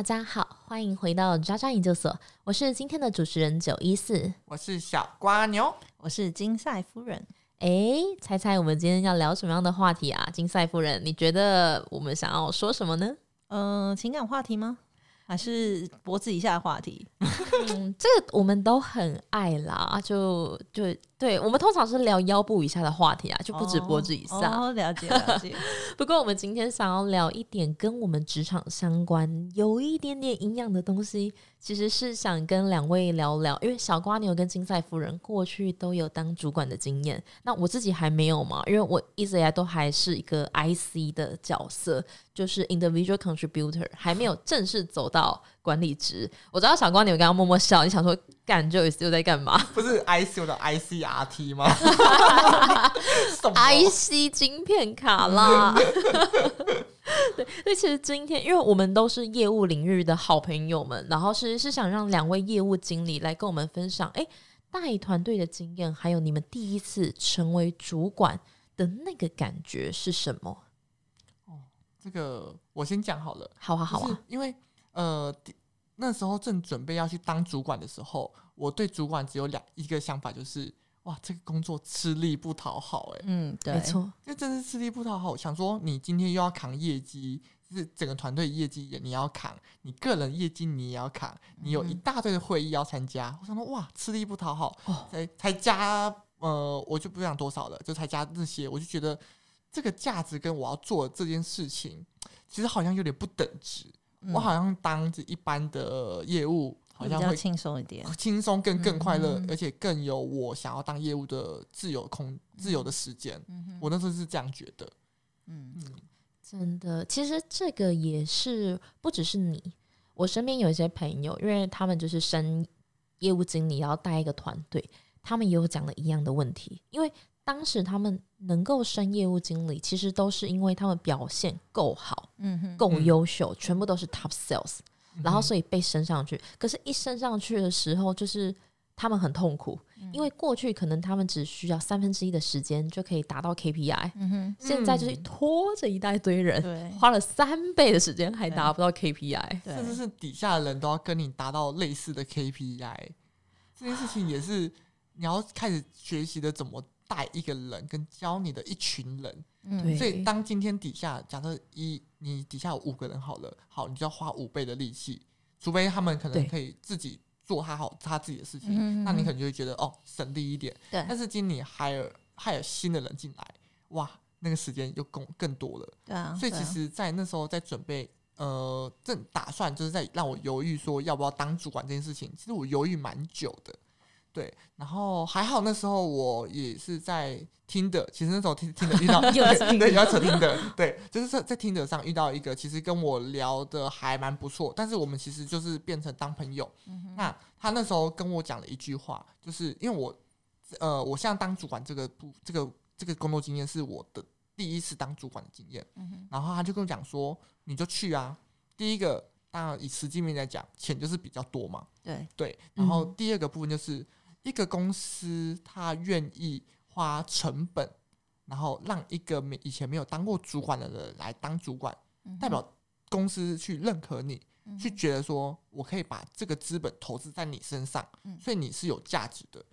大家好，欢迎回到渣渣研究所，我是今天的主持人九一四，我是小瓜牛，我是金赛夫人。哎，猜猜我们今天要聊什么样的话题啊？金赛夫人，你觉得我们想要说什么呢？嗯，情感话题吗？还是脖子以下的话题？嗯，这个我们都很爱啦，就就对我们通常是聊腰部以下的话题啊，就不止脖子以上。哦，了解了解。不过我们今天想要聊一点跟我们职场相关、有一点点营养的东西。其实是想跟两位聊聊，因为小瓜牛跟金赛夫人过去都有当主管的经验，那我自己还没有嘛，因为我一直以来都还是一个 IC 的角色，就是 individual contributor，还没有正式走到管理职。我知道小瓜牛刚刚默默笑，你想说干就又在干嘛？不是 IC 的 ICRT 吗？IC 晶片卡啦。对，所以其实今天，因为我们都是业务领域的好朋友们，然后是是想让两位业务经理来跟我们分享，哎，带团队的经验，还有你们第一次成为主管的那个感觉是什么？哦，这个我先讲好了，好啊，好啊，因为呃，那时候正准备要去当主管的时候，我对主管只有两一个想法，就是。哇，这个工作吃力不讨好哎，嗯，对，没错，就真是吃力不讨好。想说你今天又要扛业绩，就是整个团队业绩也你要扛，你个人业绩你也要扛，你有一大堆的会议要参加。我想说哇，吃力不讨好，才才加呃，我就不想多少了，就才加这些，我就觉得这个价值跟我要做这件事情，其实好像有点不等值。我好像当着一般的业务。好像会轻松一点，轻松更更快乐，而且更有我想要当业务的自由空自由的时间。我那时候是这样觉得。嗯嗯，真的，其实这个也是不只是你，我身边有一些朋友，因为他们就是升业务经理，要带一个团队，他们也有讲了一样的问题。因为当时他们能够升业务经理，其实都是因为他们表现够好，嗯哼，够优秀，全部都是 top sales。然后，所以被升上去。可是，一升上去的时候，就是他们很痛苦，因为过去可能他们只需要三分之一的时间就可以达到 KPI，现在就是拖着一大堆人，花了三倍的时间还达不到 KPI，甚至是底下的人都要跟你达到类似的 KPI。这件事情也是你要开始学习的，怎么带一个人，跟教你的一群人。嗯，所以当今天底下假设一你底下有五个人好了，好，你就要花五倍的力气，除非他们可能可以自己做他好他自己的事情，那你可能就会觉得哦省力一点。对，但是今年还有还有新的人进来，哇，那个时间又更更多了。对啊，所以其实，在那时候在准备呃正打算就是在让我犹豫说要不要当主管这件事情，其实我犹豫蛮久的。对，然后还好那时候我也是在听的，其实那时候听听的遇到，对，要扯听的，对，就是在在听的上遇到一个，其实跟我聊的还蛮不错，但是我们其实就是变成当朋友。那他那时候跟我讲了一句话，就是因为我呃，我现在当主管这个部这个这个工作经验是我的第一次当主管的经验，然后他就跟我讲说，你就去啊，第一个当然以实际面来讲，钱就是比较多嘛，对对，然后第二个部分就是。一个公司，他愿意花成本，然后让一个没以前没有当过主管的人来当主管，代表公司去认可你，去觉得说我可以把这个资本投资在你身上，所以你是有价值的。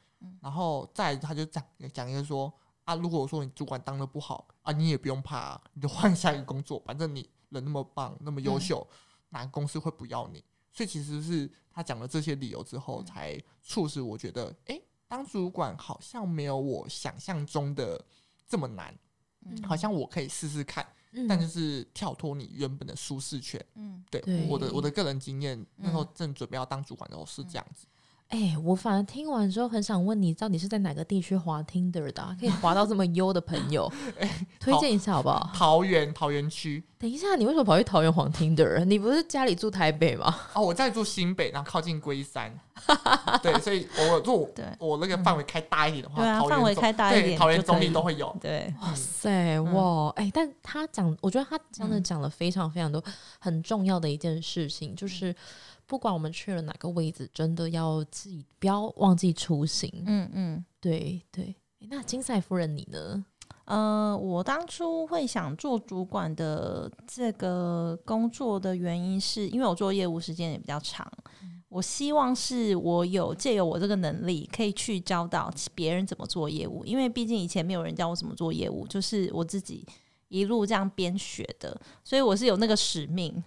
然后再他就讲讲一个说啊，如果说你主管当的不好啊，你也不用怕，你就换下一个工作，反正你人那么棒，那么优秀，哪个公司会不要你？所以其实是他讲了这些理由之后，才促使我觉得，哎，当主管好像没有我想象中的这么难，好像我可以试试看，但就是跳脱你原本的舒适圈。嗯，对，我的我的个人经验，那时候正准备要当主管的时候是这样子。哎，我反而听完之后很想问你，到底是在哪个地区滑 Tinder 的，可以滑到这么优的朋友？哎，推荐一下好不好？桃园桃园区。等一下，你为什么跑去桃园滑 Tinder？你不是家里住台北吗？哦，我在住新北，然后靠近龟山。对，所以我住我那个范围开大一点的话，对啊范围开大一点，桃园中立都会有。对，哇塞，哇，哎，但他讲，我觉得他真的讲了非常非常多很重要的一件事情，就是。不管我们去了哪个位置，真的要自己不要忘记初心。嗯嗯，对对。那金赛夫人你呢？呃，我当初会想做主管的这个工作的原因，是因为我做业务时间也比较长。我希望是我有借由我这个能力，可以去教导别人怎么做业务。因为毕竟以前没有人教我怎么做业务，就是我自己一路这样边学的，所以我是有那个使命。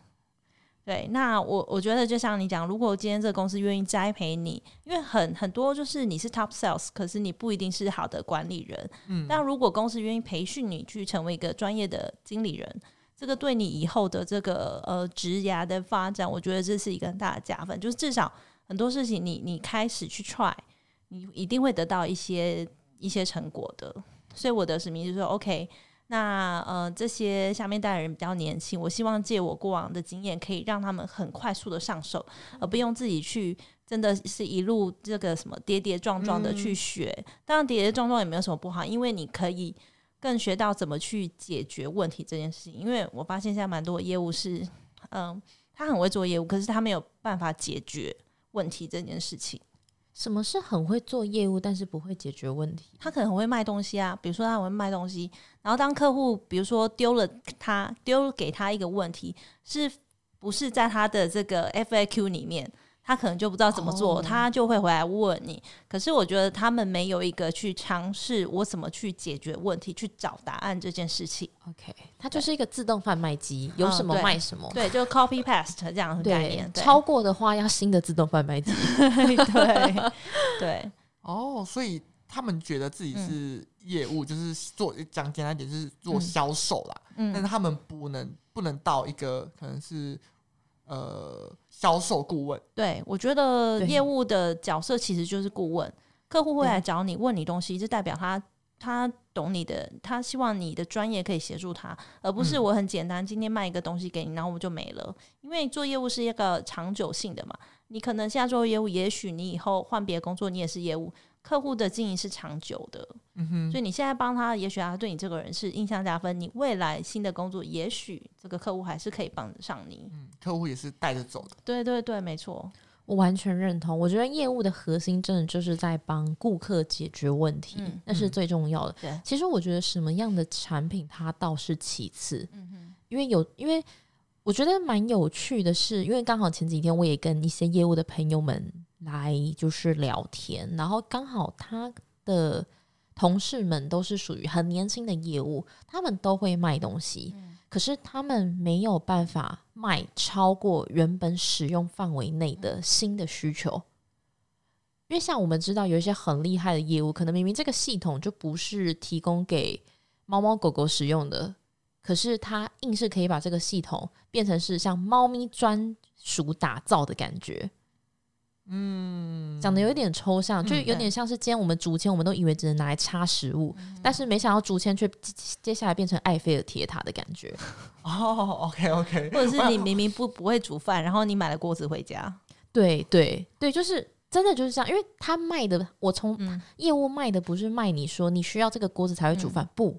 对，那我我觉得就像你讲，如果今天这个公司愿意栽培你，因为很很多就是你是 top sales，可是你不一定是好的管理人。嗯，但如果公司愿意培训你去成为一个专业的经理人。这个对你以后的这个呃职涯的发展，我觉得这是一个很大的加分。就是至少很多事情，你你开始去 try，你一定会得到一些一些成果的。所以我的使命就是说，OK，那呃这些下面带的人比较年轻，我希望借我过往的经验，可以让他们很快速的上手，而不用自己去真的是一路这个什么跌跌撞撞的去学。当然跌跌撞撞也没有什么不好，因为你可以。更学到怎么去解决问题这件事情，因为我发现现在蛮多业务是，嗯，他很会做业务，可是他没有办法解决问题这件事情。什么是很会做业务，但是不会解决问题？他可能很会卖东西啊，比如说他很会卖东西，然后当客户比如说丢了他丢给他一个问题，是不是在他的这个 FAQ 里面？他可能就不知道怎么做，他就会回来问你。可是我觉得他们没有一个去尝试我怎么去解决问题、去找答案这件事情。OK，它就是一个自动贩卖机，有什么卖什么。对，就 copy paste 这样的概念。超过的话要新的自动贩卖机。对对。哦，所以他们觉得自己是业务，就是做讲简单点就是做销售啦。嗯。但是他们不能不能到一个可能是。呃，销售顾问，对我觉得业务的角色其实就是顾问，客户会来找你问你东西，就代表他他懂你的，他希望你的专业可以协助他，而不是我很简单今天卖一个东西给你，然后我就没了。因为做业务是一个长久性的嘛，你可能现在做业务，也许你以后换别的工作，你也是业务。客户的经营是长久的，嗯哼，所以你现在帮他，也许他对你这个人是印象加分。你未来新的工作，也许这个客户还是可以帮得上你。嗯，客户也是带着走的。对对对，没错，我完全认同。我觉得业务的核心真的就是在帮顾客解决问题，那是最重要的。对，其实我觉得什么样的产品它倒是其次，嗯哼，因为有，因为我觉得蛮有趣的是，因为刚好前几天我也跟一些业务的朋友们。来就是聊天，然后刚好他的同事们都是属于很年轻的业务，他们都会卖东西，可是他们没有办法卖超过原本使用范围内的新的需求。因为像我们知道有一些很厉害的业务，可能明明这个系统就不是提供给猫猫狗狗使用的，可是他硬是可以把这个系统变成是像猫咪专属打造的感觉。嗯，讲的有一点抽象，就有点像是今天我们竹签，我们都以为只能拿来插食物，但是没想到竹签却接下来变成埃菲尔铁塔的感觉。哦，OK OK，或者是你明明不不会煮饭，然后你买了锅子回家。对对对，就是真的就是这样，因为他卖的，我从业务卖的不是卖你说你需要这个锅子才会煮饭，不，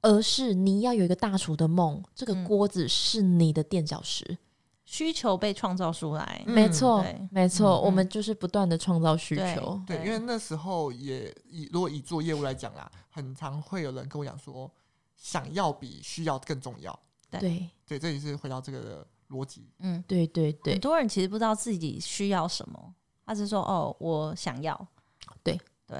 而是你要有一个大厨的梦，这个锅子是你的垫脚石。需求被创造出来，没错，没错，我们就是不断的创造需求。对，因为那时候也以如果以做业务来讲啦，很常会有人跟我讲说，想要比需要更重要。对，对，这也是回到这个逻辑。嗯，对对对，很多人其实不知道自己需要什么，他是说哦，我想要。对对，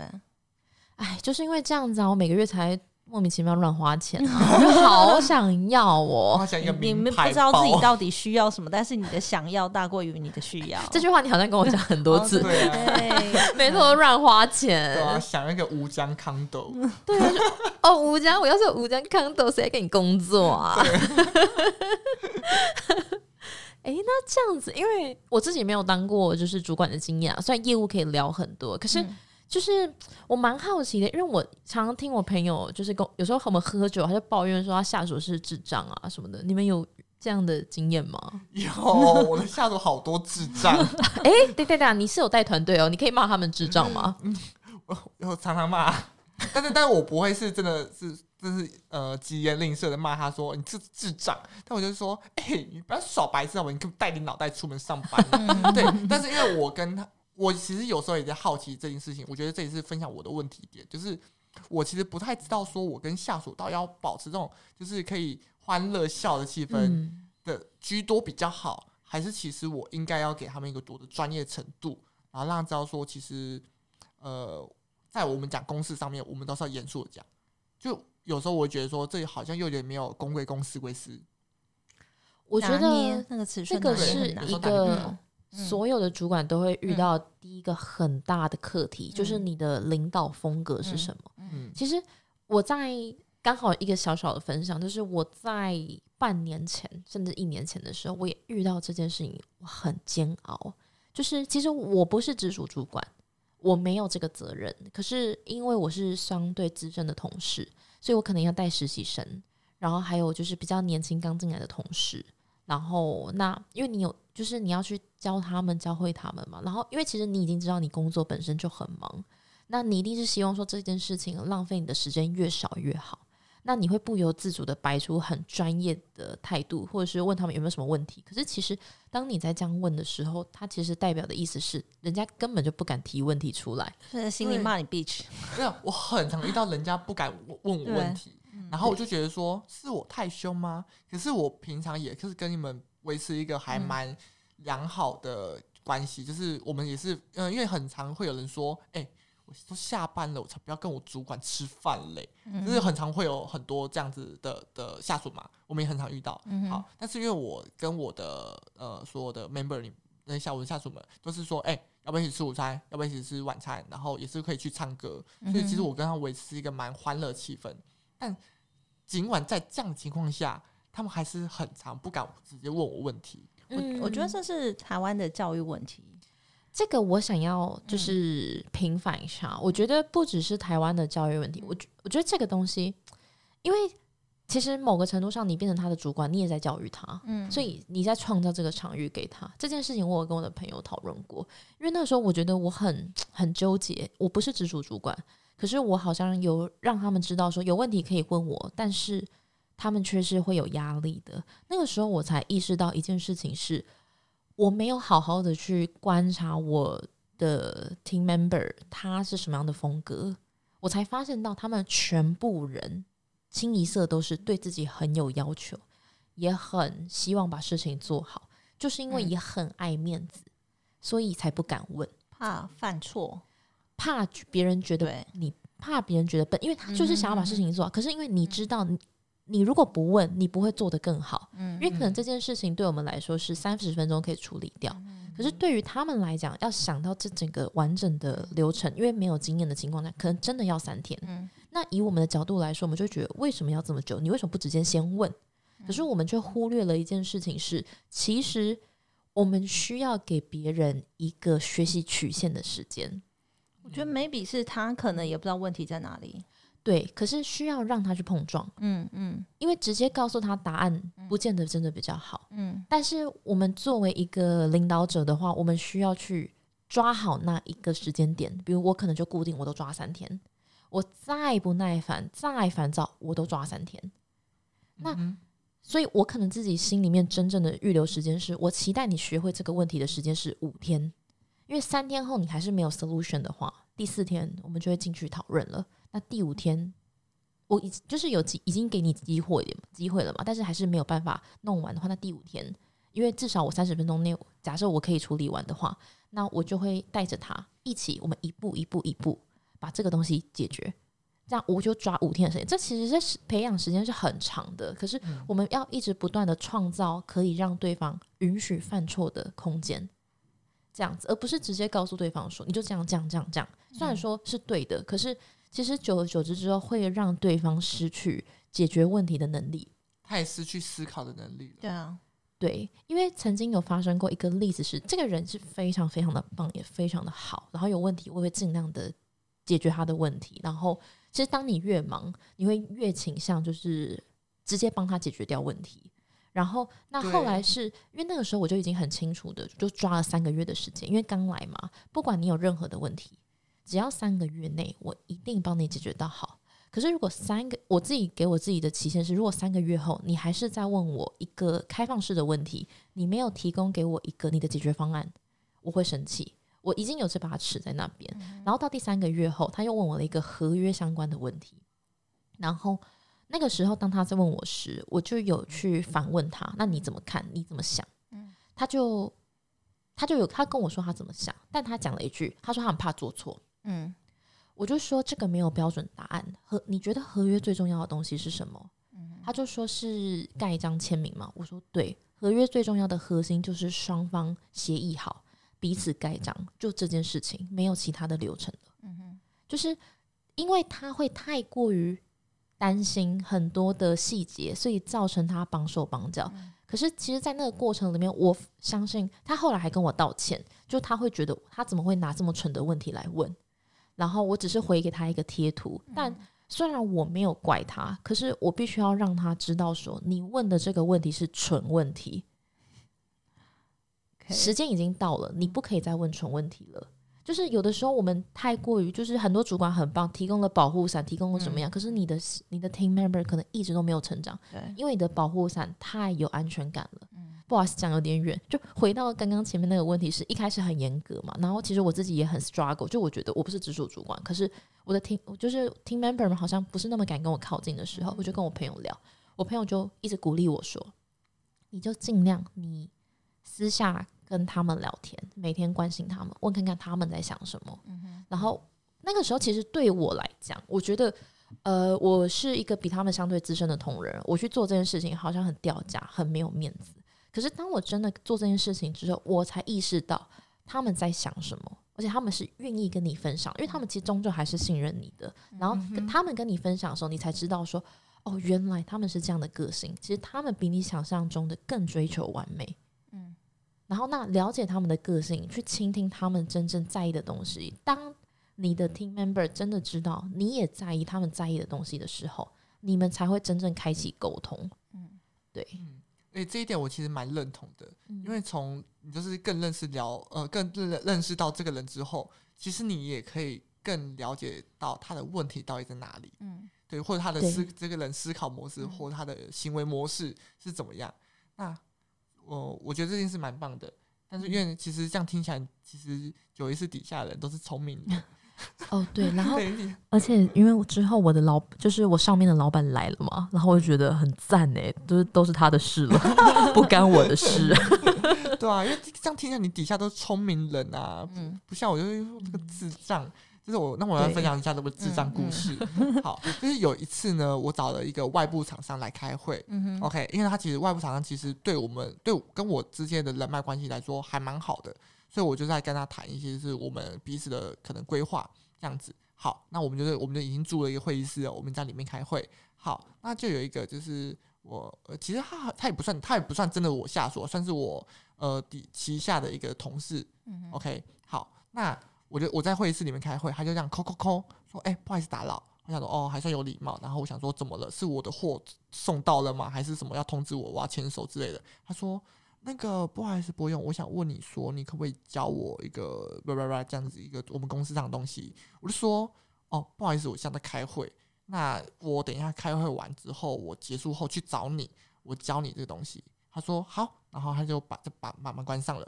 哎，就是因为这样子啊，我每个月才。莫名其妙乱花钱，我就好想要哦！你们不知道自己到底需要什么，但是你的想要大过于你的需要。这句话你好像跟我讲很多次，对，没错，乱花钱。想一个吴江康斗，对哦，吴江，我要是吴江康斗，谁给你工作啊？哎，那这样子，因为我自己没有当过就是主管的经验啊，虽然业务可以聊很多，可是。就是我蛮好奇的，因为我常常听我朋友就是跟有时候和我们喝酒，他就抱怨说他下属是智障啊什么的。你们有这样的经验吗？有，我的下属好多智障。哎，对对对，你是有带团队哦，你可以骂他们智障吗？我我常常骂，但是但是我不会是真的是就是呃疾言吝啬的骂他说你是智障，但我就说哎你不要耍白痴，我你可带你脑袋出门上班。对，但是因为我跟他。我其实有时候也在好奇这件事情，我觉得这也是分享我的问题点，就是我其实不太知道说我跟下属到底要保持这种就是可以欢乐笑的气氛嗯的居多比较好，还是其实我应该要给他们一个多的专业程度，然后让他知道说，其实呃，在我们讲公事上面，我们都是要严肃的讲。就有时候我会觉得说，这里好像又有点没有公归公，私归私。我觉得那个尺这个是一个所有的主管都会遇嗯到第一个很大的课题，就是嗯你的领导风格是嗯什么。嗯其实我在刚好一个小小的分享，就是我在半年前甚至一年前的时候，我也遇到这件事情，我很煎熬。就是其实我不是直属主管，我没有这个责任，可是因为我是相对资深的同事，所以我可能要带实习生，然后还有就是比较年轻刚进来的同事。然后那因为你有，就是你要去教他们、教会他们嘛。然后因为其实你已经知道你工作本身就很忙，那你一定是希望说这件事情浪费你的时间越少越好。那你会不由自主的摆出很专业的态度，或者是问他们有没有什么问题。可是其实当你在这样问的时候，他其实代表的意思是，人家根本就不敢提问题出来。是心里骂你 bitch，没有，我很常遇到人家不敢问问我问题，然后我就觉得说，是我太凶吗？可是我平常也就是跟你们维持一个还蛮良好的关系，就是我们也是，嗯、因为很常会有人说，哎、我都下班了，我才不要跟我主管吃饭嘞，嗯就是很常会有很多这样子的的下属嘛，我们也很常遇到。嗯好，但是因为我跟我的呃所有的 member 里那下我的下属们都是说，哎、要不要一起吃午餐？要不要一起吃晚餐？然后也是可以去唱歌，嗯所以其实我跟他维持一个蛮欢乐气氛。但尽管在这样的情况下，他们还是很常不敢直接问我问题。我我觉得这是台湾的教育问题。这个我想要嗯就是平反一下，我觉得不只是台湾的教育问题，我觉我觉得这个东西，因为其实某个程度上，你变成他的主管，你也在教育他，嗯所以你在创造这个场域给他。这件事情我有跟我的朋友讨论过，因为那个时候我觉得我很很纠结，我不是直属主管，可是我好像有让他们知道说有问题可以问我，但是他们却是会有压力的。那个时候我才意识到一件事情是，我没有好好的去观察我的 team member 他是什么样的风格，我才发现到他们全部人清一色都是对自己很有要求，也很希望把事情做好，就是因为嗯。也很爱面子，所以才不敢问，怕犯错，怕别人觉得，你怕别人觉得笨，因为他就是想要把事嗯情做好。可是因为你知道你，你如果不问，你不会做得更好。嗯因为可能这件事情对我们来说是三十分钟可以处理掉，嗯可是对于他们来讲，要想到这整个完整的流程，因为没有经验的情况下，可能真的要三天。嗯那以我们的角度来说，我们就觉得为什么要这么久？你为什么不直接先问？可是我们却忽略了一件事情是，其实我们需要给别人一个学习曲线的时间。我觉得 maybe 是他可能也不知道问题在哪里。对，可是需要让他去碰撞，嗯嗯因为直接告诉他答案，不见得真的比较好。嗯但是我们作为一个领导者的话，我们需要去抓好那一个时间点。比如我可能就固定我都抓三天，我再不耐烦、再烦躁，我都抓三天。那嗯所以我可能自己心里面真正的预留时间是，我期待你学会这个问题的时间是五天，因为三天后你还是没有 solution 的话，第四天我们就会进去讨论了。那第五天，我已就是有机已经给你机会了机会了嘛，但是还是没有办法弄完的话，那第五天，因为至少我三十分钟内，假设我可以处理完的话，那我就会带着他一起，我们一步一步一步把这个东西解决。这样我就抓五天的时间，这其实是培养时间是很长的，可是嗯我们要一直不断的创造可以让对方允许犯错的空间，这样子，而不是直接告诉对方说你就这样这样这样这样。虽然说是对的，可是其实久而久之之后会让对方失去解决问题的能力。他也失去思考的能力了。对啊，对，因为曾经有发生过一个例子是，这个人是非常非常的棒，也非常的好，然后有问题我会尽量的解决他的问题。然后，其实当你越忙，你会越倾向就是直接帮他解决掉问题。然后，那后来是因为那个时候我就已经很清楚的就抓了三个月的时间，因为刚来嘛，不管你有任何的问题，只要三个月内，我一定帮你解决到好。可是如果三个，我自己给我自己的期限是，如果三个月后你还是在问我一个开放式的问题，你没有提供给我一个你的解决方案，我会生气，我已经有这把尺在那边。然后到第三个月后，他又问我了一个合约相关的问题。然后那个时候，当他在问我时，我就有去反问他：“那你怎么看？你怎么想？”他就他就有他跟我说他怎么想，但他讲了一句，他说他很怕做错。嗯，我就说这个没有标准答案。合你觉得合约最重要的东西是什么？他就说是盖一张签名嘛。我说对，合约最重要的核心就是双方协议好，彼此盖章，就这件事情没有其他的流程了。嗯哼，就是因为他会太过于担心很多的细节，所以造成他绑手绑脚。可是其实，在那个过程里面，我相信他后来还跟我道歉，就他会觉得他怎么会拿这么蠢的问题来问，然后我只是回给他一个贴图，但。虽然我没有怪他，可是我必须要让他知道，说你问的这个问题是蠢问题。时间已经到了，你不可以再问蠢问题了。就是有的时候我们太过于，就是很多主管很棒，提供了保护伞，提供了怎么样，可是你的你的 team member 可能一直都没有成长，对，因为你的保护伞太有安全感了。不好意思，讲有点远。就回到刚刚前面那个问题，是一开始很严格嘛？然后其实我自己也很 struggle。就我觉得我不是直属主管，可是我的 team 就是 team member 们好像不是那么敢跟我靠近的时候，我就跟我朋友聊，我朋友就一直鼓励我说：“你就尽量你私下跟他们聊天，每天关心他们，问看看他们在想什么。”然后那个时候其实对我来讲，我觉得呃，我是一个比他们相对资深的同仁，我去做这件事情好像很掉价，很没有面子。可是当我真的做这件事情之后，我才意识到他们在想什么，而且他们是愿意跟你分享，因为他们其实终究还是信任你的。然后他们跟你分享的时候，你才知道说，哦，原来他们是这样的个性。其实他们比你想象中的更追求完美。嗯。然后那了解他们的个性，去倾听他们真正在意的东西。当你的 team member 真的知道你也在意他们在意的东西的时候，你们才会真正开启沟通。嗯，对。诶，这一点我其实蛮认同的，因为从你就是更认识了呃，更认认识到这个人之后，其实你也可以更了解到他的问题到底在哪里，嗯，对，或者他的思这个人思考模式或他的行为模式是怎么样。那我我觉得这件事蛮棒的，但是因为其实这样听起来，其实九一次底下的人都是聪明的。哦，对，然后 而且因为之后我的老就是我上面的老板来了嘛，然后我就觉得很赞哎，都是都是他的事了，不干我的事。对啊，因为这样听起来你底下都是聪明人啊，嗯，不像我就是这个智障。就是我那我要分享一下这个智障故事。好，就是有一次呢，我找了一个外部厂商来开会。嗯 OK，因为他其实外部厂商其实对我们对跟我之间的人脉关系来说还蛮好的。所以我就在跟他谈一些是我们彼此的可能规划这样子。好，那我们就是我们就已经租了一个会议室，我们在里面开会。好，那就有一个就是我，其实他他也不算他也不算真的我下属，算是我呃底旗下的一个同事。嗯 OK，好，那我就我在会议室里面开会，他就这样扣扣扣说：“哎，不好意思打扰。”我想说：“哦，还算有礼貌。”然后我想说：“怎么了？是我的货送到了吗？还是什么要通知我我要牵手之类的？”他说。那个不好意思，不用。我想问你说，你可不可以教我一个叭叭叭这样子一个我们公司上的东西？我就说，哦，不好意思，我现在在开会。那我等一下开会完之后，我结束后去找你，我教你这个东西。他说好，然后他就把这把把门关上了。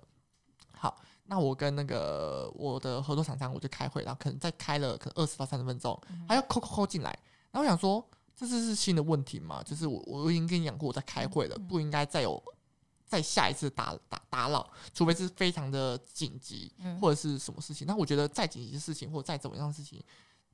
好，那我跟那个我的合作厂商我就开会，然后可能再开了可能二十到三十分钟，他要扣扣扣进来。然后我想说，这次是新的问题嘛？就是我我已经跟你讲过我在开会了，不应该再有。再下一次打打打扰，除非是非常的紧急，或者是什么事情。那我觉得再紧急的事情，或者再怎么样的事情，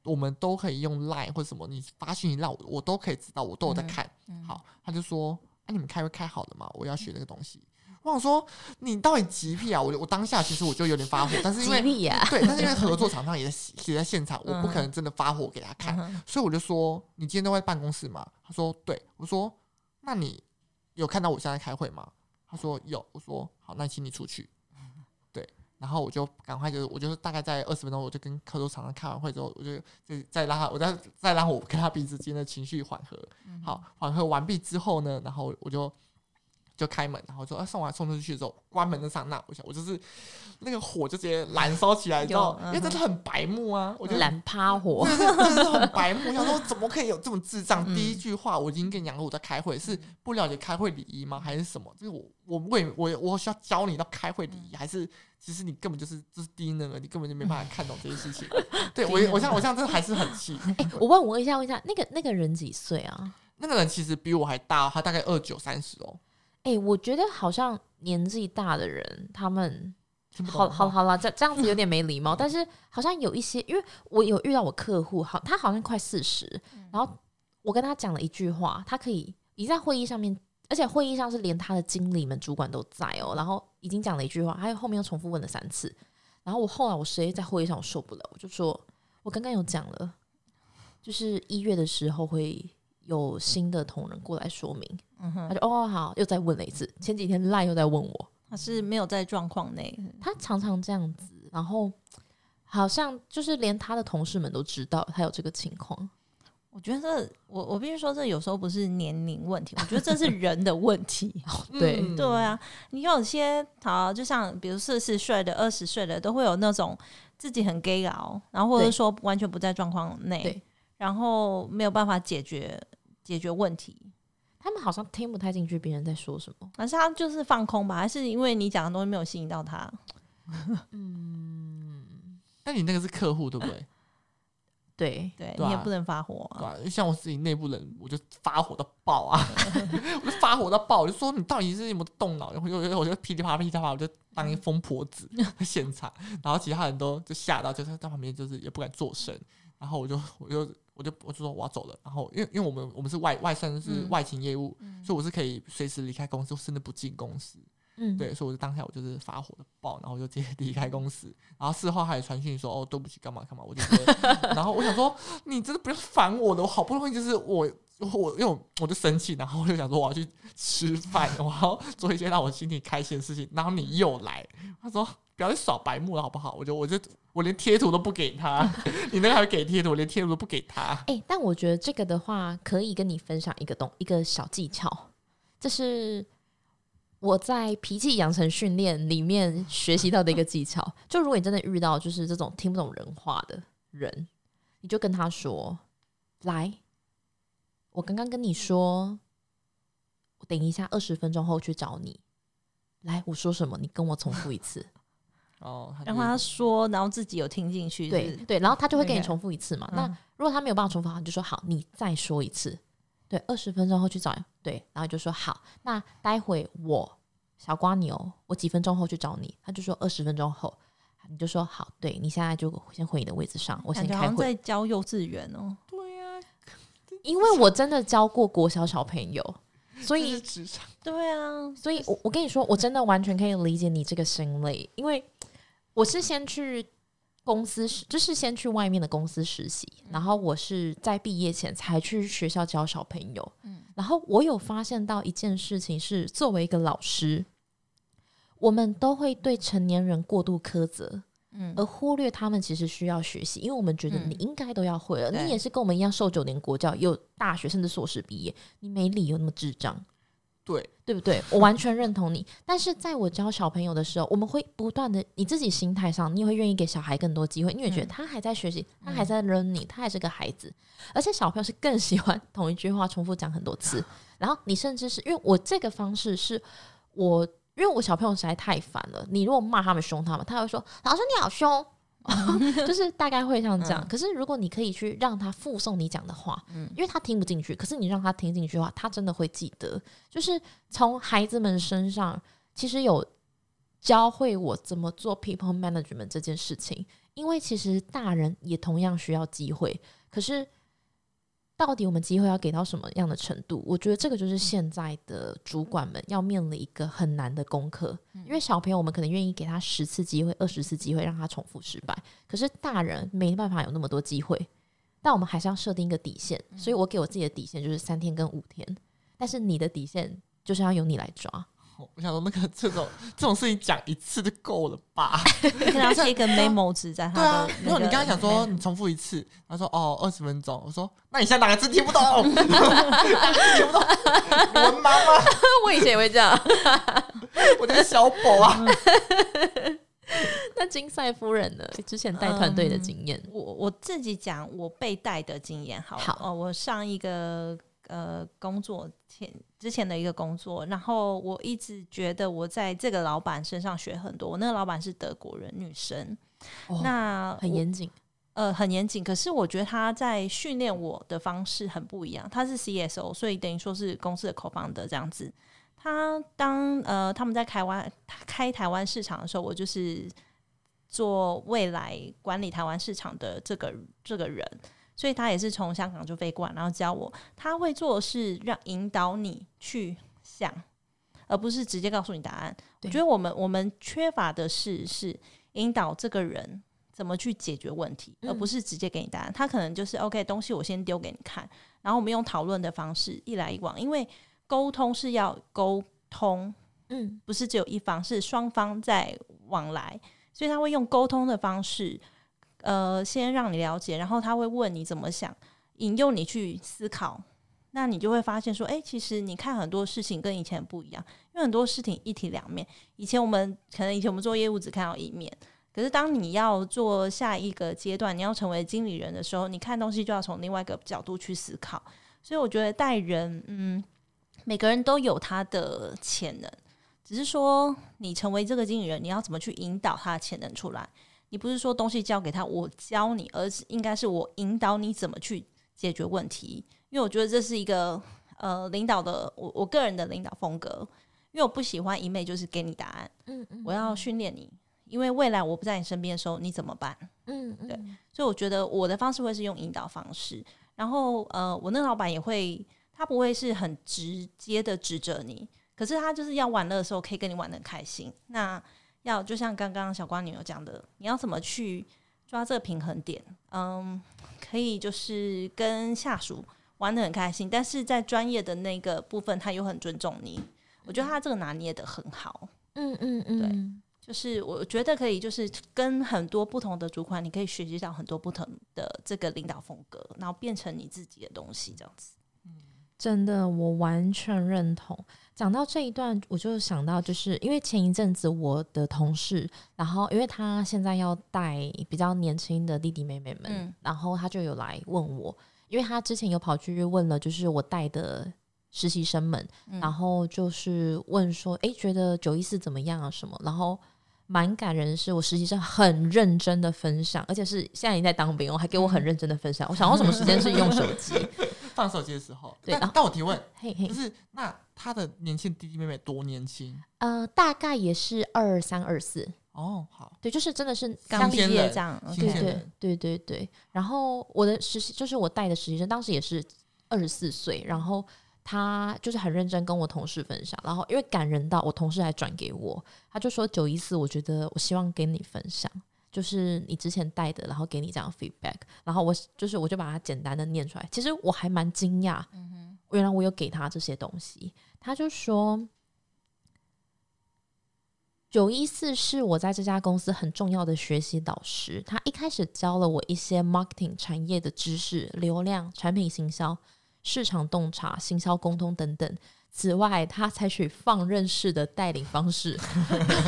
我们都可以用 Line 或者什么，你发讯息让我，我都可以知道，我都有在看。好，他就说：“哎，你们开会开好了吗？我要学那个东西。”我想说，你到底急屁啊？我我当下其实我就有点发火，但是因为 对，但是因为合作厂商也在也在现场，我不可能真的发火给他看，所以我就说：“你今天都在办公室吗？”他说：“对。”我说：“那你有看到我现在开会吗？”他说有，我说好，那请你出去。对，然后我就赶快就，我就大概在二十分钟，我就跟合作厂商开完会之后，我就再再让他，我再再让我跟他彼此间的情绪缓和。好，缓和完毕之后呢，然后我就就开门，然后说啊送完送出去之后关门的刹那，我想我就是那个火就直接燃烧起来，你知道，有因为真的很白目啊，我觉得蓝趴火，真的真的是很白目，我想说怎么可以有这么智障？嗯第一句话我已经跟你讲过我在开会，是不了解开会礼仪吗？还是什么？就是我我为我我需要教你到开会礼仪，还是其实你根本就是就是低能儿，你根本就没办法看懂这些事情。对我我现在我现在真的还是很气。哎、我问我问一下，问一下，那个那个人几岁啊？那个人其实比我还大，他大概二九三十哦。哎、我觉得好像年纪大的人，他们好好好了，这这样子有点没礼貌。但是好像有一些，因为我有遇到我客户，好，他好像快四十，然后我跟他讲了一句话，他可以已在会议上面，而且会议上是连他的经理们、主管都在哦，然后已经讲了一句话，还有后面又重复问了三次，然后我后来我实在在会议上我受不了，我就说，我刚刚有讲了，就是一月的时候会有新的同仁过来说明，嗯哼，他就哦好，又再问了一次，前几天赖又在问我，他是没有在状况内，他常常这样子，然后好像就是连他的同事们都知道他有这个情况。我觉得我我必须说，这有时候不是年龄问题，我觉得这是人的问题。对。嗯对啊，你有些好，就像比如四十岁的、二十岁的，都会有那种自己很 gay 佬，然后或者说完全不在状况内，然后没有办法解决解决问题，他们好像听不太进去别人在说什么。还是他就是放空吧？还是因为你讲的东西没有吸引到他？嗯，那你那个是客户对不对？对，对对啊你也不能发火啊。对吧、像我自己内部人，我就发火到爆啊！我就发火到爆，我就说你到底是有没有动脑？然后我就我就噼里啪啦噼里啪啦，我就当一疯婆子在现场，然后其他人都就吓到，就是在旁边就是也不敢作声。然后我就我就我就我就说我要走了。然后因为因为我们我们是外外算是嗯外勤业务，所以我是可以随时离开公司，甚至不进公司。嗯，对，所以我就当下我就是发火的爆，然后我就直接 离开公司，然后事后还有传讯说哦对不起干嘛干嘛，我就觉得，然后我想说你真的不要烦我的，我好不容易就是我我因为我我就生气，然后我就想说我要去吃饭，我要做一些让我心情开心的事情，然后你又来，他说不要去扫白目了好不好？我就我就我连贴图都不给他，你那个还给贴图，我连贴图都不给他，哎、但我觉得这个的话，可以跟你分享一个东一个小技巧，这是我在脾气养成训练里面学习到的一个技巧。就如果你真的遇到就是这种听不懂人话的人，你就跟他说：“来，我刚刚跟你说，我等一下二十分钟后去找你。来，我说什么？你跟我重复一次。”哦，让他说，然后自己有听进去，对对，然后他就会跟你重复一次嘛。那嗯如果他没有办法重复好，你就说好，你再说一次。对，二十分钟后去找。对，然后就说好，那待会我小瓜牛，我几分钟后去找你。他就说二十分钟后，你就说好，对你现在就先回你的位置上，我先开会。在教幼稚园哦。对呀、因为我真的教过国小小朋友，所以职场，对啊，所以我我跟你说，我真的完全可以理解你这个心累，因为我是先去公司，就是先去外面的公司实习，然后我是在毕业前才去学校教小朋友。嗯然后我有发现到一件事情是，作为一个老师，我们都会对成年人过度苛责。嗯而忽略他们其实需要学习，因为我们觉得嗯你应该都要会了，对你也是跟我们一样受九年国教，有大学甚至硕士毕业，你没理由那么智障。对，对不对？我完全认同你。但是在我教小朋友的时候，我们会不断的，你自己心态上，你也会愿意给小孩更多机会，你也觉得嗯他还在学习，他还在 learning，他还是个孩子。而且小朋友是更喜欢同一句话重复讲很多次，然后你甚至是因为我这个方式是我，因为我小朋友实在太烦了，你如果骂他们凶他们，他会说老师你好凶。就是大概会像这样，嗯可是如果你可以去让他附送你讲的话，嗯因为他听不进去，可是你让他听进去的话，他真的会记得。就是从孩子们身上，其实有教会我怎么做 people management 这件事情。因为其实大人也同样需要机会，可是到底我们机会要给到什么样的程度？我觉得这个就是现在的主管们要面临一个很难的功课。因为小朋友，我们可能愿意给他十次机会、二十次机会，让他重复失败。可是大人没办法有那么多机会，但我们还是要设定一个底线。所以我给我自己的底线就是三天跟五天，但是你的底线就是要由你来抓。我想说那个这种这种事情讲一次就够了吧？可能要贴一个 memo 纸在他对啊的，没有你那个刚才讲说你重复一次，他说哦二十分钟，我说那你现在哪个字听不懂？哪个字听不懂？文盲吗？我 我以前也会这样。我的小宝啊，那金赛夫人呢？之前带团队的经验，我我自己讲我被带的经验好了。好哦，我上一个呃工作前之前的一个工作，然后我一直觉得我在这个老板身上学很多。我那个老板是德国人，女生，哦那很严谨。呃，很严谨。可是我觉得他在训练我的方式很不一样。他是 CSO，所以等于说是公司的 co-founder 这样子。他当呃他们在台湾开台湾市场的时候，我就是做未来管理台湾市场的这个这个人，所以他也是从香港就飞过来，然后教我。他会做的是让引导你去想，而不是直接告诉你答案。我觉得我们我们缺乏的是是引导这个人怎么去解决问题，嗯而不是直接给你答案。他可能就是 OK，东西我先丢给你看，然后我们用讨论的方式一来一往，因为沟通是要沟通，嗯不是只有一方，是双方在往来，所以他会用沟通的方式，呃，先让你了解，然后他会问你怎么想，引诱你去思考。那你就会发现说，哎、其实你看很多事情跟以前不一样，因为很多事情一体两面。以前我们可能以前我们做业务只看到一面，可是当你要做下一个阶段，你要成为经理人的时候，你看东西就要从另外一个角度去思考。所以我觉得带人，嗯，每个人都有他的潜能，只是说你成为这个经理人，你要怎么去引导他的潜能出来？你不是说东西交给他，我教你，而是应该是我引导你怎么去解决问题。因为我觉得这是一个呃领导的我我个人的领导风格，因为我不喜欢一昧就是给你答案，嗯嗯我要训练你，因为未来我不在你身边的时候，你怎么办？嗯嗯对所以我觉得我的方式会是用引导方式，然后呃，我那个老板也会，他不会是很直接的指责你，可是他就是要玩乐的时候可以跟你玩的开心。那要就像刚刚小瓜女友讲的，你要怎么去抓这个平衡点？嗯，可以就是跟下属玩的很开心，但是在专业的那个部分，他又很尊重你。我觉得他这个拿捏的很好。嗯嗯嗯，对就是我觉得可以，就是跟很多不同的主管，你可以学习到很多不同的这个领导风格，然后变成你自己的东西，这样子。真的，我完全认同。讲到这一段，我就想到，就是因为前一阵子我的同事，然后因为他现在要带比较年轻的弟弟妹妹们，嗯然后他就有来问我，因为他之前有跑去问了，就是我带的实习生们，嗯然后就是问说，诶，觉得九一四怎么样啊？什么？然后蛮感人的是，我实习生很认真的分享，而且是现在已经在当兵我，还给我很认真的分享。我想到什么时间是用手机？放手机的时候。对但我提问，嘿嘿就，是那他的年轻弟弟妹妹多年轻？呃，大概也是二三二四，哦，好，对，就是真的是刚毕业这样对对对对对。然后我的实习就是我带的实习生，当时也是二十四岁，然后他就是很认真跟我同事分享，然后因为感人到我同事还转给我，他就说九一四，我觉得我希望跟你分享。就是你之前带的，然后给你这样 feedback，然后我就是我就把它简单的念出来。其实我还蛮惊讶，嗯原来我有给他这些东西。他就说，九一四是我在这家公司很重要的学习导师。他一开始教了我一些 marketing 产业的知识、流量、产品行销、市场洞察、行销沟通等等。此外，他采取放任式的带领方式，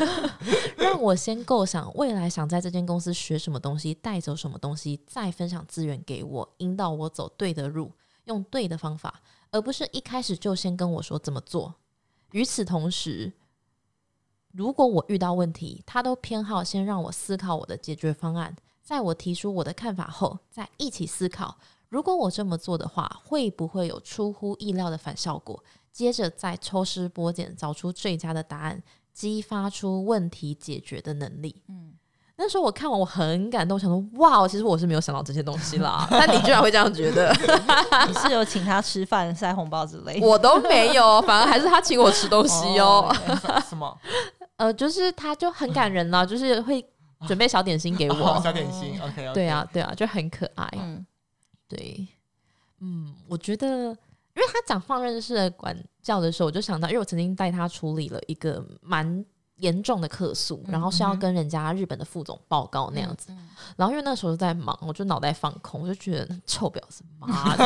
让我先构想未来想在这间公司学什么东西，带走什么东西，再分享资源给我，引导我走对的路，用对的方法，而不是一开始就先跟我说怎么做。与此同时，如果我遇到问题，他都偏好先让我思考我的解决方案，在我提出我的看法后，再一起思考，如果我这么做的话，会不会有出乎意料的反效果？接着再抽丝剥茧，找出最佳的答案，激发出问题解决的能力。嗯，那时候我看完我很感动，想说哇，其实我是没有想到这些东西啦，但你居然会这样觉得，你是有请他吃饭、塞红包之类的？我都没有，反而还是他请我吃东西哦。哦 什么？呃，就是他就很感人啦，就是会准备小点心给哦我。小点心，OK，对啊，，对啊，就很可爱。嗯，对，嗯，我觉得，因为他讲放任式的管教的时候，我就想到，因为我曾经带他处理了一个蛮严重的客诉，然后是要跟人家日本的副总报告那样子。然后因为那时候在忙，我就脑袋放空，我就觉得臭婊子妈的，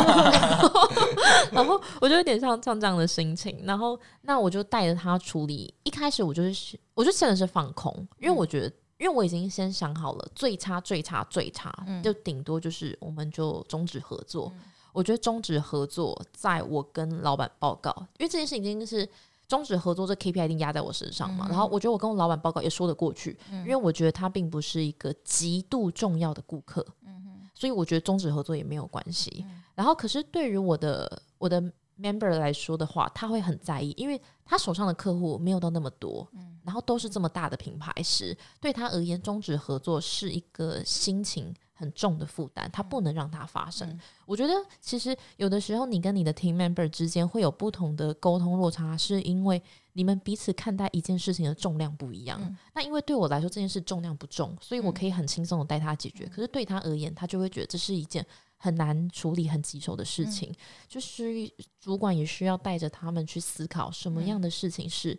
然后我就有点像像这样的心情。然后那我就带着他处理。一开始我就是我就真的是放空，因为我觉得，因为我已经先想好了最差最差最差，就顶多就是我们就终止合作。我觉得终止合作，在我跟老板报告，因为这件事已经是。终止合作，这 KPI 一定压在我身上嘛？然后我觉得我跟我老板报告也说得过去，因为我觉得他并不是一个极度重要的顾客，嗯所以我觉得终止合作也没有关系。然后，可是对于我的我的 member 来说的话，他会很在意，因为他手上的客户没有到那么多，然后都是这么大的品牌时，对他而言，终止合作是一个心情。很重的负担，他不能让它发生。我觉得其实有的时候，你跟你的 team member 之间会有不同的沟通落差，是因为你们彼此看待一件事情的重量不一样。那因为对我来说，这件事重量不重，所以我可以很轻松的带他解决。可是对他而言，他就会觉得这是一件很难处理、很棘手的事情。就是主管也需要带着他们去思考，什么样的事情是，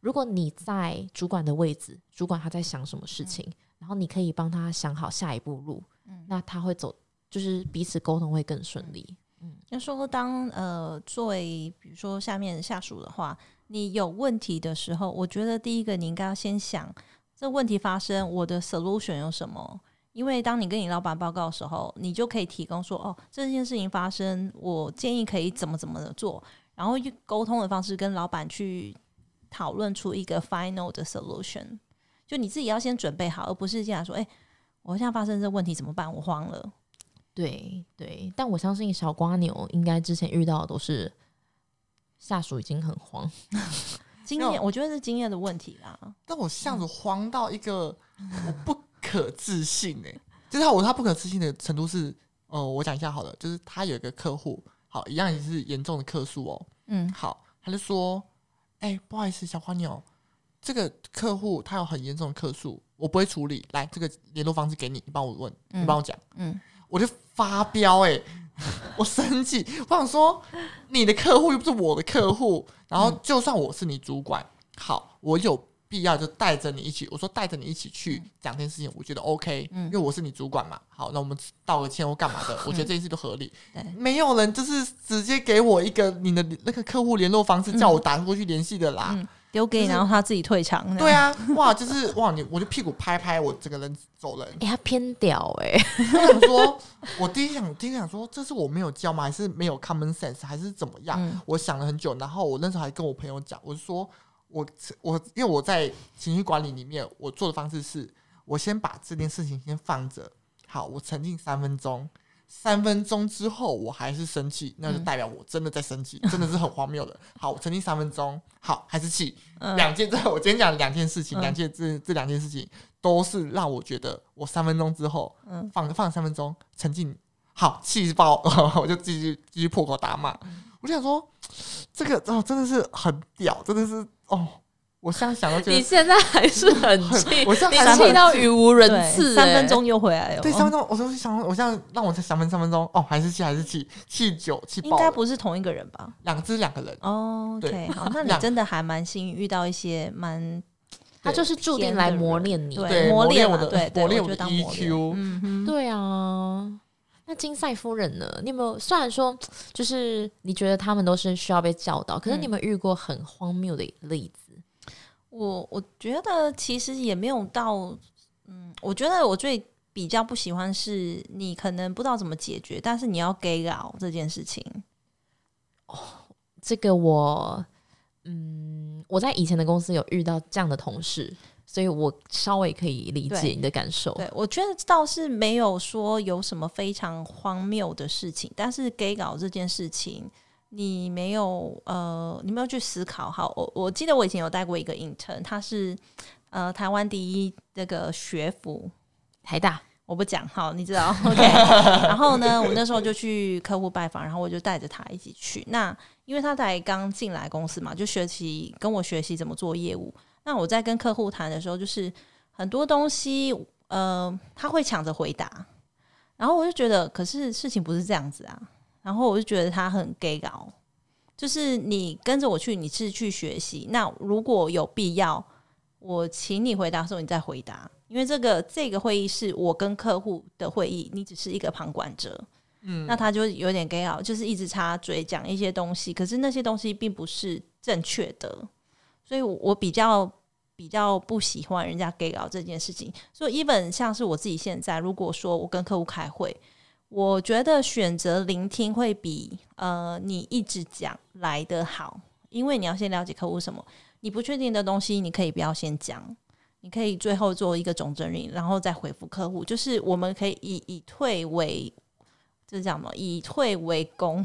如果你在主管的位置，主管他在想什么事情，然后你可以帮他想好下一步路。那他会走，就是彼此沟通会更顺利。嗯，要说当呃作为比如说下面下属的话，你有问题的时候，我觉得第一个你应该要先想这问题发生，我的 solution 有什么？因为当你跟你老板报告的时候，你就可以提供说，哦，这件事情发生，我建议可以怎么怎么的做，然后用沟通的方式跟老板去讨论出一个 final 的 solution。就你自己要先准备好，而不是这样说，哎。我现在发生这问题怎么办？我慌了。对对，但我相信小瓜牛应该之前遇到的都是下属已经很慌，经验我觉得是经验的问题啦。但我下属慌到一个我不可置信哎，就是他我他不可置信的程度是，呃，我讲一下好了，就是他有一个客户，好一样也是严重的客诉哦，嗯，好，他就说，哎，不好意思，小花牛，这个客户他有很严重的客诉。我不会处理，来这个联络方式给你，你帮我问，你帮我讲，嗯，我就发飙，哎，我生气，我想说你的客户又不是我的客户，然后就算我是你主管，好，我有必要就带着你一起，我说带着你一起去讲这件事情，我觉得 OK，因为我是你主管嘛，好，那我们道个歉或干嘛的，我觉得这件事都合理，没有人就是直接给我一个你的那个客户联络方式，叫我打过去联系的啦。丢给你，然后他自己退场。对啊，哇，就是哇，你我就屁股拍拍，我整个人走人。哎，他偏屌哎！我想说，我第一想，第一想说，这是我没有教吗？还是没有 common sense，还是怎么样？我想了很久，然后我那时候还跟我朋友讲，我说我我因为我在情绪管理里面，我做的方式是我先把这件事情先放着，好，我沉浸三分钟。三分钟之后我还是生气，那就代表我真的在生气，真的是很荒谬的。好，我沉浸三分钟，好还是气。两件，我今天讲两件事情，两件这这两件事情都是让我觉得我三分钟之后，放放三分钟沉浸，好气爆，我就继续继续破口大骂。我就想说，这个哦真的是很屌，真的是哦。我现在想到，你现在还是很气，我现在气到语无伦次，三分钟又回来了。对，三分钟，我说想，我现在让我再想分三分钟，哦，还是气，还是气，气久，气爆。应该不是同一个人吧？两只两个人。哦，OK，好，那 你真的还蛮幸运，遇到一些蛮，他就是注定来磨练你，对，磨练我的，对，磨练我的 EQ。嗯哼，对啊。那金赛夫人呢？你有没有？虽然说，就是你觉得他们都是需要被教导，可是你有没有遇过很荒谬的例子？我我觉得其实也没有到，嗯，我觉得我最比较不喜欢是你可能不知道怎么解决，但是你要给稿这件事情。哦，这个我，嗯，我在以前的公司有遇到这样的同事，所以我稍微可以理解你的感受。对我觉得倒是没有说有什么非常荒谬的事情，但是给稿这件事情。你没有呃，你没有去思考。好，我我记得我以前有带过一个 intern，他是呃台湾第一那个学府台大，我不讲好，你知道 OK。然后呢，我那时候就去客户拜访，然后我就带着他一起去。那因为他才刚进来公司嘛，就学习跟我学习怎么做业务。那我在跟客户谈的时候，就是很多东西呃他会抢着回答，然后我就觉得，可是事情不是这样子啊。然后我就觉得他很 gay 搞，就是你跟着我去，你是去学习。那如果有必要，我请你回答的时候你再回答，因为这个这个会议是我跟客户的会议，你只是一个旁观者。嗯，那他就有点 gay 搞，就是一直插嘴讲一些东西，可是那些东西并不是正确的，所以我我比较比较不喜欢人家 gay 搞这件事情。所以，even 像是我自己现在，如果说我跟客户开会，我觉得选择聆听会比呃你一直讲来的好，因为你要先了解客户什么，你不确定的东西，你可以不要先讲。你可以最后做一个总整理，然后再回复客户。就是我们可以以以退为。是叫什么？以退为攻，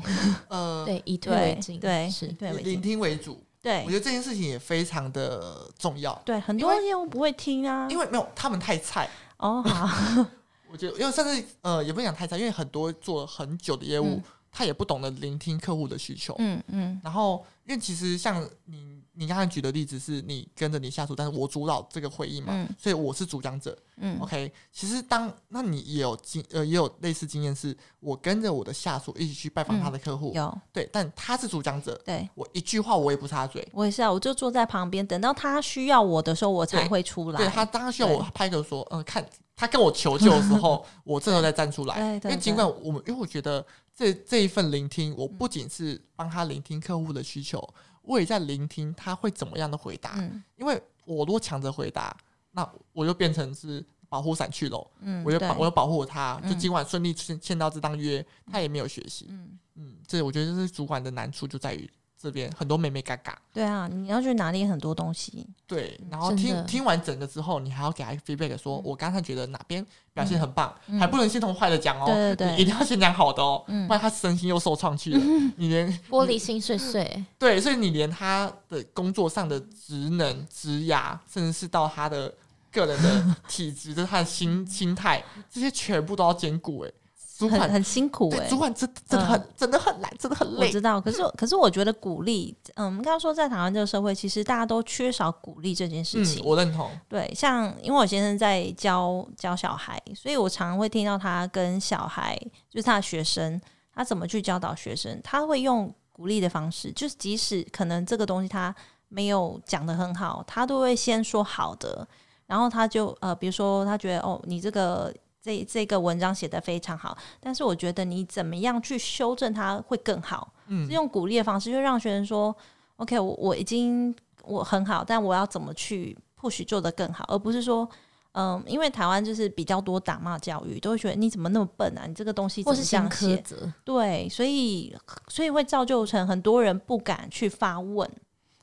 呃，对，以退为进，对，是对，聆听为主。对，我觉得这件事情也非常的重要。对，很多业务不会听啊，因为没有他们太菜。哦，好，我觉得，因为甚至呃，也不讲太差，因为很多做了很久的业务，他也不懂得聆听客户的需求。嗯嗯。然后，因为其实像你。你刚才举的例子是你跟着你下属，但是我主导这个会议嘛，所以我是主讲者。嗯，OK。其实当那你也有经呃也有类似经验，是我跟着我的下属一起去拜访他的客户，有对，但他是主讲者，对我一句话我也不插嘴，我也是啊，我就坐在旁边，等到他需要我的时候，我才会出来。对他当需要我拍个说，嗯，看他跟我求救的时候，我这时候再站出来。因为尽管我们，因为我觉得这这一份聆听，我不仅是帮他聆听客户的需求。我也在聆听他会怎么样的回答，因为我如果抢着回答，那我就变成是保护伞去喽。嗯，我就保，我就保护他，就今晚顺利签签到这张约，他也没有学习。嗯嗯，这我觉得这是主管的难处，就在于。这边很多妹妹嘎嘎，对啊，你要去拿捏很多东西。对，然后听听完整个之后，你还要给他 feedback，说我刚才觉得哪边表现很棒，还不能先从坏的讲哦，对对对，一定要先讲好的哦，不然他身心又受创去了，你连玻璃心碎碎。对，所以你连他的工作上的职能、职涯，甚至是到他的个人的体质，就是他的心心态，这些全部都要兼顾。哎。主管很辛苦哎，主管真真的很真的很难，真的很累。我知道，可是可是我觉得鼓励，嗯，刚刚说在台湾这个社会，其实大家都缺少鼓励这件事情。我认同。对，像因为我先生在教教小孩，所以我常常会听到他跟小孩，就是他的学生，他怎么去教导学生，他会用鼓励的方式，就是即使可能这个东西他没有讲的很好，他都会先说好的，然后他就呃，比如说他觉得哦，你这个。这这个文章写的非常好，但是我觉得你怎么样去修正它会更好？嗯，是用鼓励的方式，就让学生说：“OK，我我已经我很好，但我要怎么去 push 做得更好？”而不是说，嗯，因为台湾就是比较多打骂教育，都会觉得你怎么那么笨啊？你这个东西怎么这样写？对，所以所以会造就成很多人不敢去发问。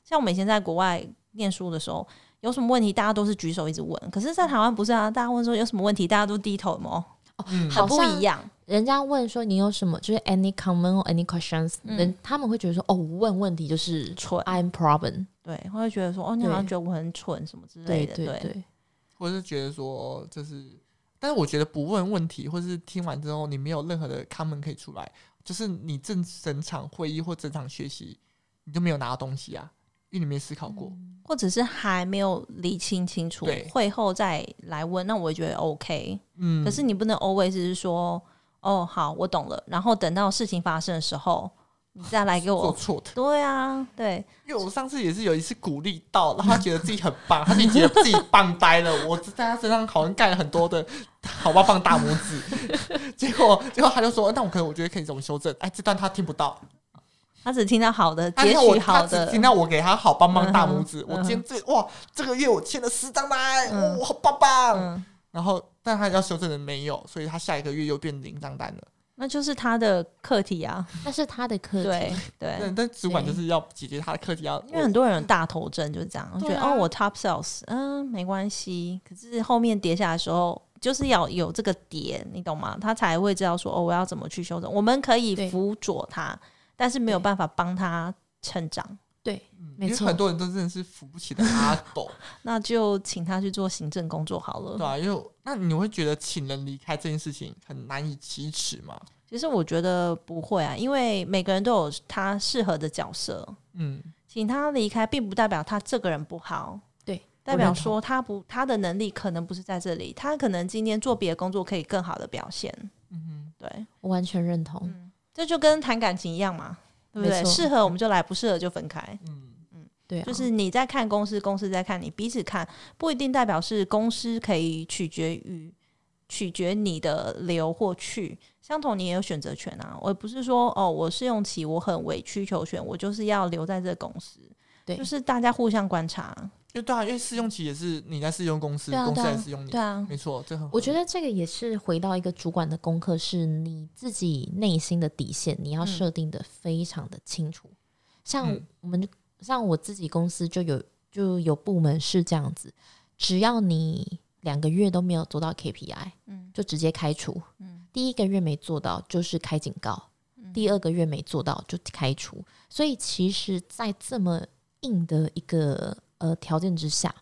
像我们以前在国外念书的时候。有什么问题，大家都是举手一直问。可是，在台湾不是啊，大家问说有什么问题，大家都低头吗？哦，很不一样。人家问说你有什么，就是 any comment or any questions，人他们会觉得说哦，问问题就是蠢，I'm problem。对，会觉得说哦，你好像觉得我很蠢什么之类的，对对。或者是觉得说，就是，但是我觉得不问问题，或是听完之后你没有任何的 comment 可以出来，就是你正整场会议或整场学习，你就没有拿到东西啊。因为你没思考过，或者是还没有理清清楚，会后再来问，那我也觉得 OK。嗯，可是你不能 always 是说，哦，好，我懂了，然后等到事情发生的时候，你再来给我做错的。对啊，对，因为我上次也是有一次鼓励到，然后他觉得自己很棒，他就觉得自己棒呆了。我在他身上好像盖了很多的好棒棒大拇指，结果结果他就说，那我可能我觉得可以怎么修正？哎，这段他听不到。他只听到好的，截取好的，听到我给他好棒棒大拇指。我今天这哇，这个月我签了十张单，哇，好棒棒。然后，但他要修正的没有，所以他下一个月又变零张单了。那就是他的课题啊，那是他的课题。对对，但但主管就是要解决他的课题，要因为很多人有大头症就是这样，觉得哦，我 top sales，嗯，没关系。可是后面跌下来的时候，就是要有这个点，你懂吗？他才会知道说哦，我要怎么去修正。我们可以辅佐他。但是没有办法帮他成长，对，没错，很多人都真的是扶不起的阿斗，那就请他去做行政工作好了。对啊，因为那你会觉得请人离开这件事情很难以启齿吗？其实我觉得不会啊，因为每个人都有他适合的角色。嗯，请他离开，并不代表他这个人不好，对，代表说他不他的能力可能不是在这里，他可能今天做别的工作可以更好的表现。嗯哼，对我完全认同。这就跟谈感情一样嘛，对不对？适合我们就来，不适合就分开。嗯嗯，对啊，就是你在看公司，公司在看你，彼此看，不一定代表是公司可以取决于取决你的留或去。相同，你也有选择权啊。我不是说哦，我试用期我很委曲求全，我就是要留在这个公司。对就是大家互相观察。因为对啊，因为试用期也是你在试用公司，公司在试用你，对啊，没错，这很合。我觉得这个也是回到一个主管的功课，是你自己内心的底线，你要嗯设定的非常的清楚。像嗯我们就像我自己公司就有就有部门是这样子，只要你两个月都没有做到 KPI，嗯就直接开除。嗯第一个月没做到就是开警告，嗯第二个月没做到就开除。所以其实，在这么硬的一个呃条件之下，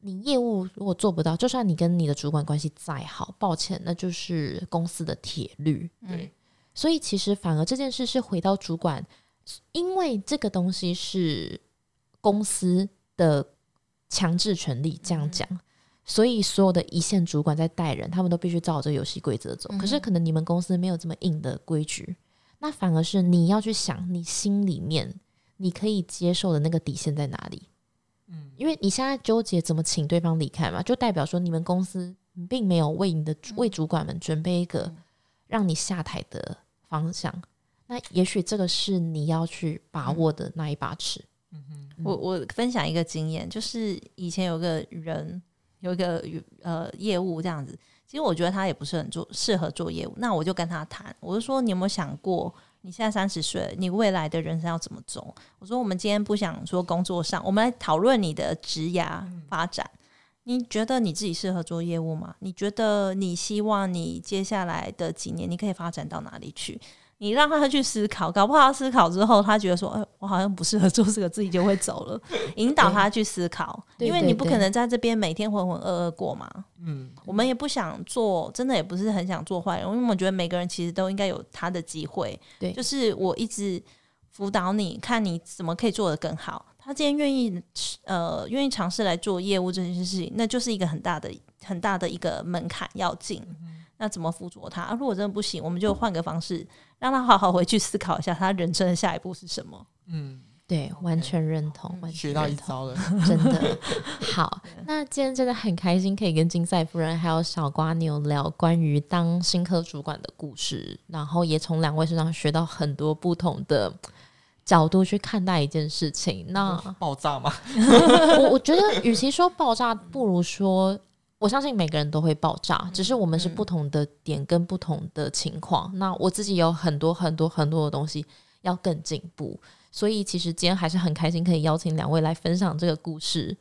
你业务如果做不到，就算你跟你的主管关系再好，抱歉，那就是公司的铁律。对，所以其实反而这件事是回到主管，因为这个东西是公司的强制权利，这样讲。所以所有的一线主管在带人，他们都必须照这个游戏规则走。可是可能你们公司没有这么硬的规矩，那反而是你要去想，你心里面你可以接受的那个底线在哪里？嗯，因为你现在纠结怎么请对方离开嘛，就代表说你们公司并没有为你的为主管们准备一个嗯让你下台的方向。那也许这个是你要去把握的那一把尺。嗯哼，我我分享一个经验，就是以前有个人有一个呃业务这样子，其实我觉得他也不是很做适合做业务，那我就跟他谈，我就说你有没有想过，你现在三十岁，你未来的人生要怎么走？我说我们今天不想说工作上，我们来讨论你的职涯发展。你觉得你自己适合做业务吗？你觉得你希望你接下来的几年你可以发展到哪里去？你让他去思考，搞不好他思考之后，他觉得说：“哎、我好像不适合做这个，自己就会走了。”引导他去思考，因为你不可能在这边每天浑浑噩噩过嘛。嗯，我们也不想做，真的也不是很想做坏人，因为我觉得每个人其实都应该有他的机会。对就是我一直辅导你，看你怎么可以做得更好。他今天愿意呃愿意尝试来做业务这件事情，那就是一个很大的很大的一个门槛要进。那怎么辅佐他？啊如果真的不行，我们就换个方式，让他好好回去思考一下，他人生的下一步是什么。嗯，对，完全认同，完全学到一认同招了。真的 好。那今天真的很开心，可以跟金赛夫人还有小瓜牛聊关于当新科主管的故事，然后也从两位身上学到很多不同的角度去看待一件事情。那 爆炸吗，我我觉得，与其说爆炸，不如说。我相信每个人都会爆炸，只是我们是不同的点跟不同的情况。那我自己有很多很多很多的东西要更进步，所以其实今天还是很开心可以邀请两位来分享这个故事。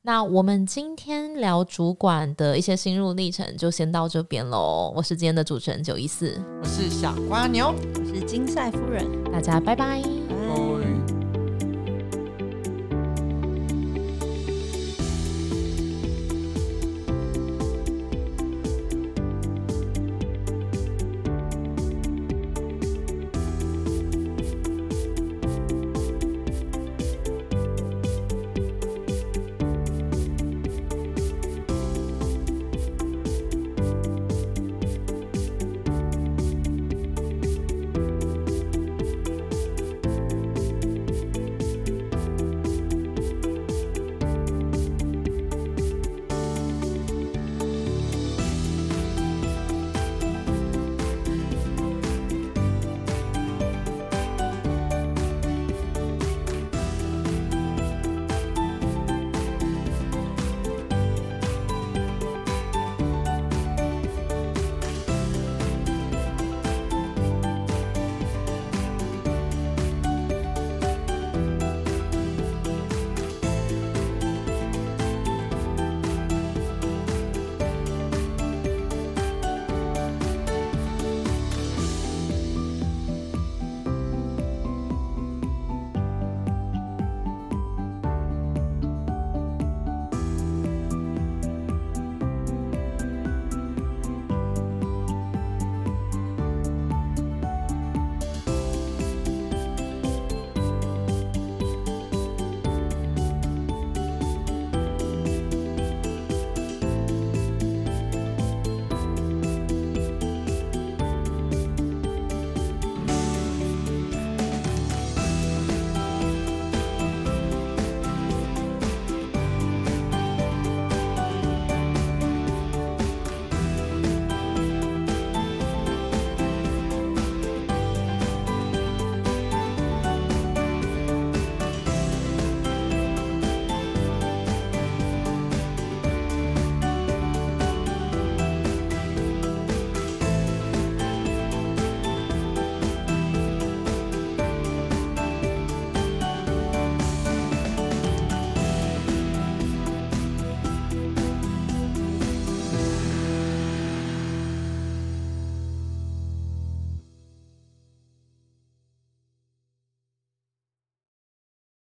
那我们今天聊主管的一些心路历程，就先到这边喽。我是今天的主持人九一四，我是小瓜牛。我是金赛夫人。大家拜拜。